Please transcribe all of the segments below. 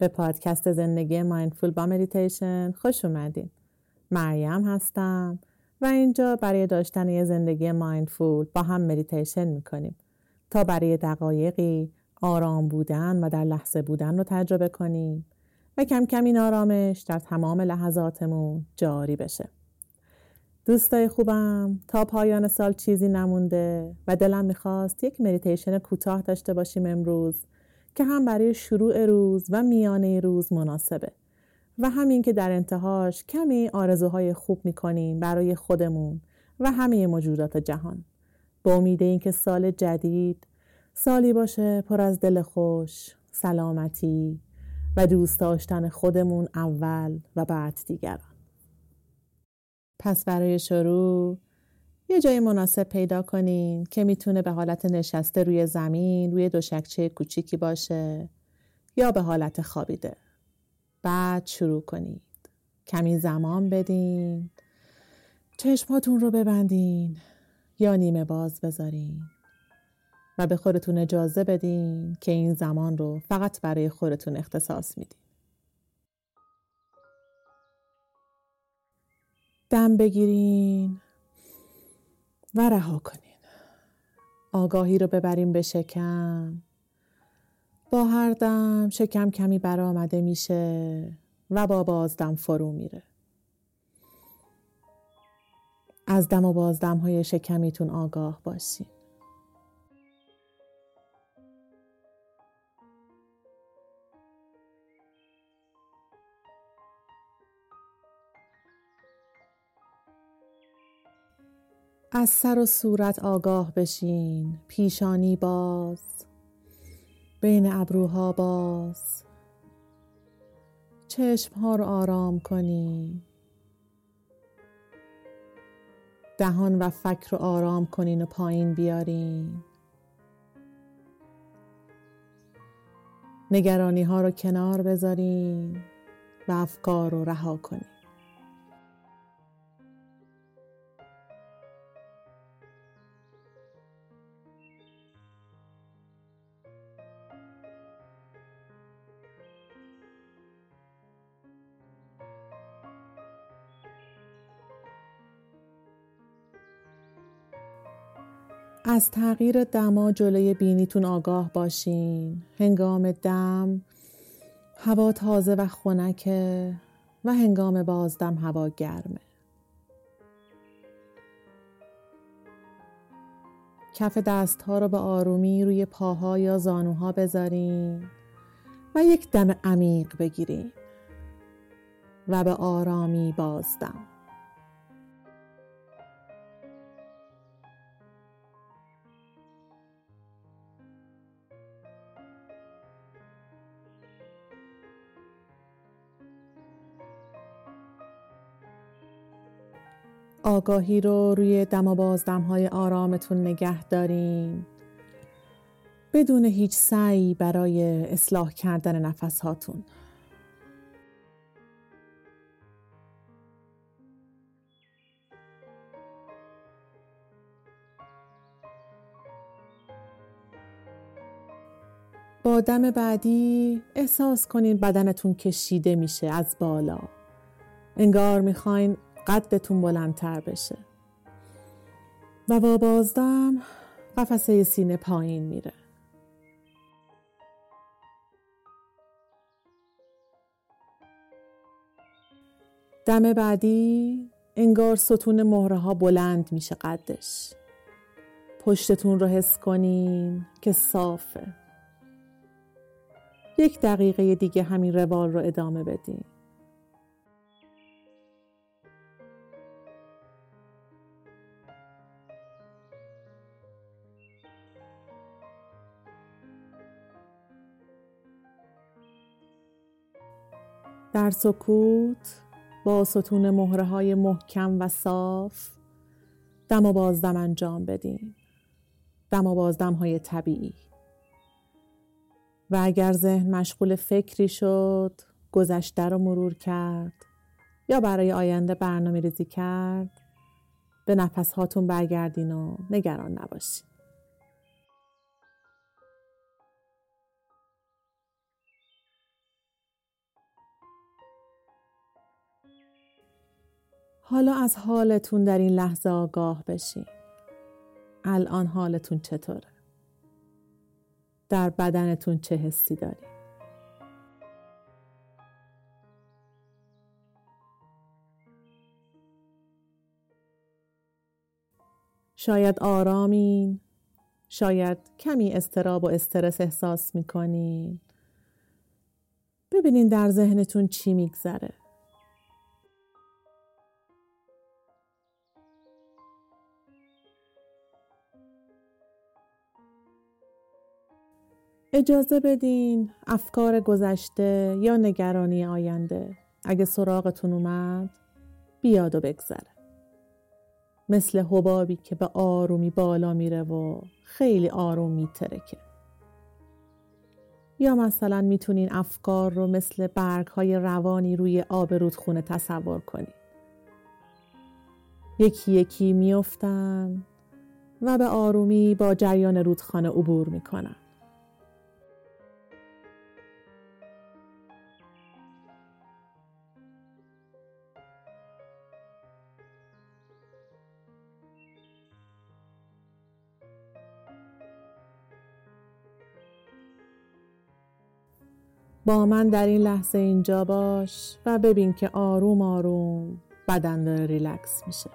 به پادکست زندگی mindful با مدیتیشن خوش اومدین. مریم هستم و اینجا برای داشتن یه زندگی mindful با هم مدیتیشن می‌کنیم تا برای دقایقی آرام بودن و در لحظه بودن رو تجربه کنیم و کم کم این آرامش در تمام لحظاتمون جاری بشه. دوستای خوبم تا پایان سال چیزی نمونده و دلم می‌خواست یک مدیتیشن کوتاه داشته باشیم امروز که هم برای شروع روز و میانه روز مناسبه. و همین که در انتهاش کمی آرزوهای خوب می‌کنیم برای خودمون و همه موجودات جهان. با امید اینکه سال جدید سالی باشه پر از دل خوش سلامتی و دوست داشتن خودمون اول و بعد دیگران. پس برای شروع یه جای مناسب پیدا کنین که می‌تونه به حالت نشسته روی زمین روی دوشکچه کوچیکی باشه یا به حالت خوابیده. بعد شروع کنید. کمی زمان بدین. چشماتون رو ببندین یا نیمه باز بذارین. و به خودتون اجازه بدین که این زمان رو فقط برای خودتون اختصاص میدین. دم بگیرین. و رها کنین. آگاهی رو ببریم به شکم. با هر دم شکم کمی برآمده میشه و با بازدم فرو میره. از دم و بازدم های شکمیتون آگاه باشین. از سر و صورت آگاه بشین پیشانی باز بین ابروها باز. چشم ها رو آرام کنین دهان و فکر رو آرام کنین و پایین بیارین. نگرانی ها رو کنار بذارین و افکار رو رها کنین. از تغییر دما جلوی بینیتون آگاه باشین. هنگام دم هوا تازه و خنکه و هنگام بازدم هوا گرمه. کف دست ها رو به آرومی روی پاها یا زانوها بذارین و یک دم عمیق بگیرین و به آرامی بازدم. آگاهی رو روی دم و بازدم های آرامتون نگه دارین بدون هیچ سعی برای اصلاح کردن نفس هاتون. با دم بعدی احساس کنین بدنتون کشیده میشه از بالا انگار می‌خواین قدتون بلندتر بشه. و با بازدم قفسه سینه پایین میره. دم بعدی انگار ستون مهره ها بلند میشه قدش. پشتتون رو حس کنین که صافه. یک دقیقه دیگه همین روال رو ادامه بدین. در سکوت با ستون مهره های محکم و صاف دم و بازدم انجام بدین. دم و بازدم های طبیعی. و اگر ذهن مشغول فکری شد گذشته رو مرور کرد. یا برای آینده برنامه ریزی کرد به نفس هاتون برگردین و نگران نباشین. حالا از حالتون در این لحظه آگاه بشین. الان حالتون چطوره؟ در بدنتون چه حسی داری؟ شاید آرامین شاید کمی استراب و استرس احساس می‌کنین ببینین در ذهنتون چی میگذره اجازه بدین افکار گذشته یا نگرانی آینده اگه سراغتون اومد بیاد و بگذره. مثل حبابی که به آرومی بالا میره و خیلی آروم میترکه یا مثلا می‌تونین افکار رو مثل برگ های روانی روی آب رودخونه تصور کنید یکی یکی میفتن و به آرومی با جریان رودخانه عبور می‌کنن. با من در این لحظه اینجا باش و ببین که آروم آروم بدن داره ریلکس میشه.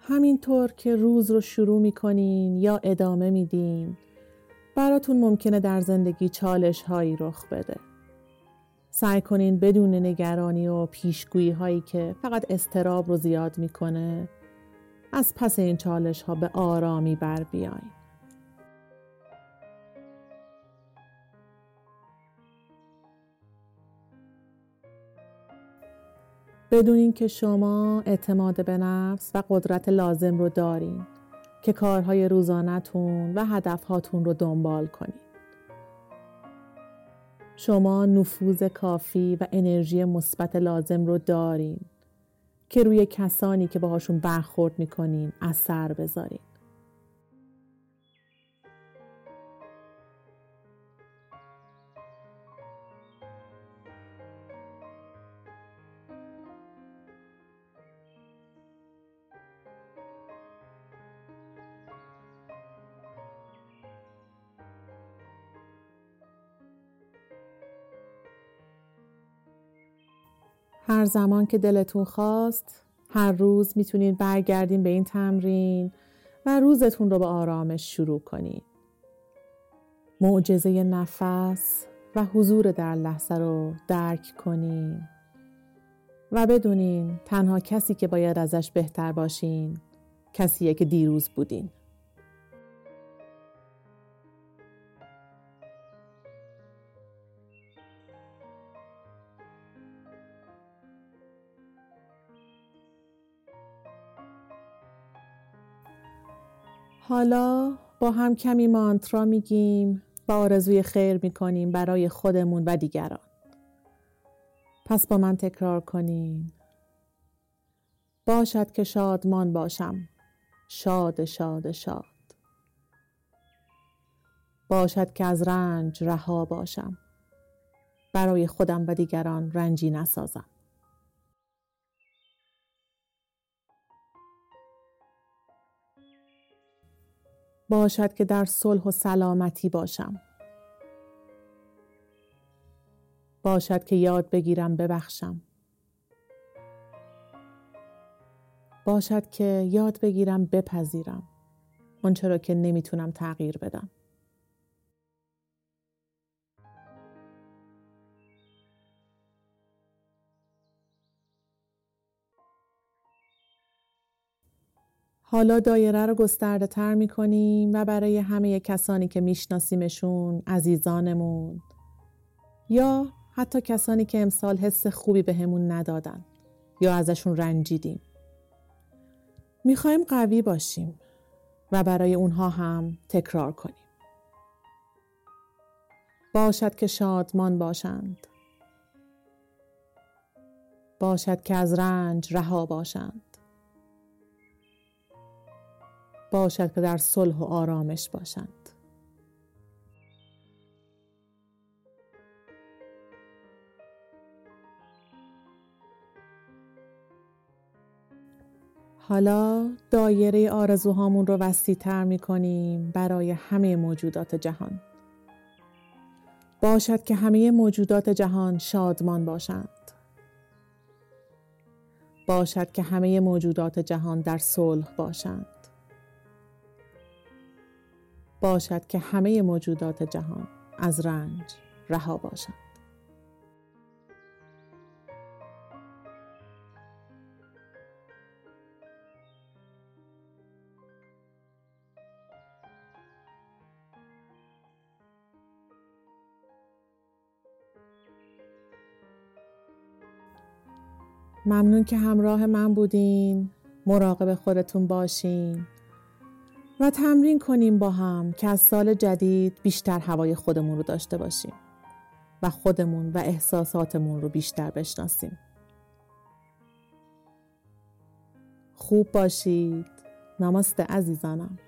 همینطور که روز رو شروع می‌کنین یا ادامه میدین براتون ممکنه در زندگی چالش هایی رخ بده. سعی کنین بدون نگرانی و پیشگویی هایی که فقط استراب رو زیاد می‌کنه از پس این چالش ها به آرامی بر بیاین. بدونین که شما اعتماد به نفس و قدرت لازم رو دارین که کارهای روزانتون و هدفهاتون رو دنبال کنید. شما نفوذ کافی و انرژی مثبت لازم رو دارین که روی کسانی که باهاشون برخورد می‌کنین اثر بذارین. هر زمان که دلتون خواست هر روز می‌تونین برگردین به این تمرین و روزتون رو به آرامش شروع کنین. معجزه نفس و حضور در لحظه رو درک کنین و بدونین تنها کسی که باید ازش بهتر باشین کسیه که دیروز بودین. حالا با هم کمی مانترا میگیم و آرزوی خیر می‌کنیم برای خودمون و دیگران. پس با من تکرار کنیم. باشد که شادمان باشم. شاد شاد شاد. باشد که از رنج رها باشم. برای خودم و دیگران رنجی نسازم. باشد که در صلح و سلامتی باشم. باشد که یاد بگیرم ببخشم. باشد که یاد بگیرم بپذیرم. آنچه را که نمی‌تونم تغییر بدم. حالا دایره رو گسترده تر می کنیم و برای همه کسانی که میشناسیمشون عزیزانمون یا حتی کسانی که امسال حس خوبی بهمون به ندادن یا ازشون رنجیدیم. می‌خوایم قوی باشیم و برای اونها هم تکرار کنیم. باشد که شادمان باشند. باشد که از رنج رها باشند. باشد که در صلح و آرامش باشند حالا دایره آرزوهامون رو وسیع تر می کنیم برای همه موجودات جهان. باشد که همه موجودات جهان شادمان باشند. باشد که همه موجودات جهان در صلح باشند. باشد که همه موجودات جهان از رنج رها باشند. ممنون که همراه من بودین مراقب خودتون باشین و تمرین کنیم با هم که از سال جدید بیشتر هوای خودمون رو داشته باشیم و خودمون و احساساتمون رو بیشتر بشناسیم. خوب باشید. نماسته عزیزانم.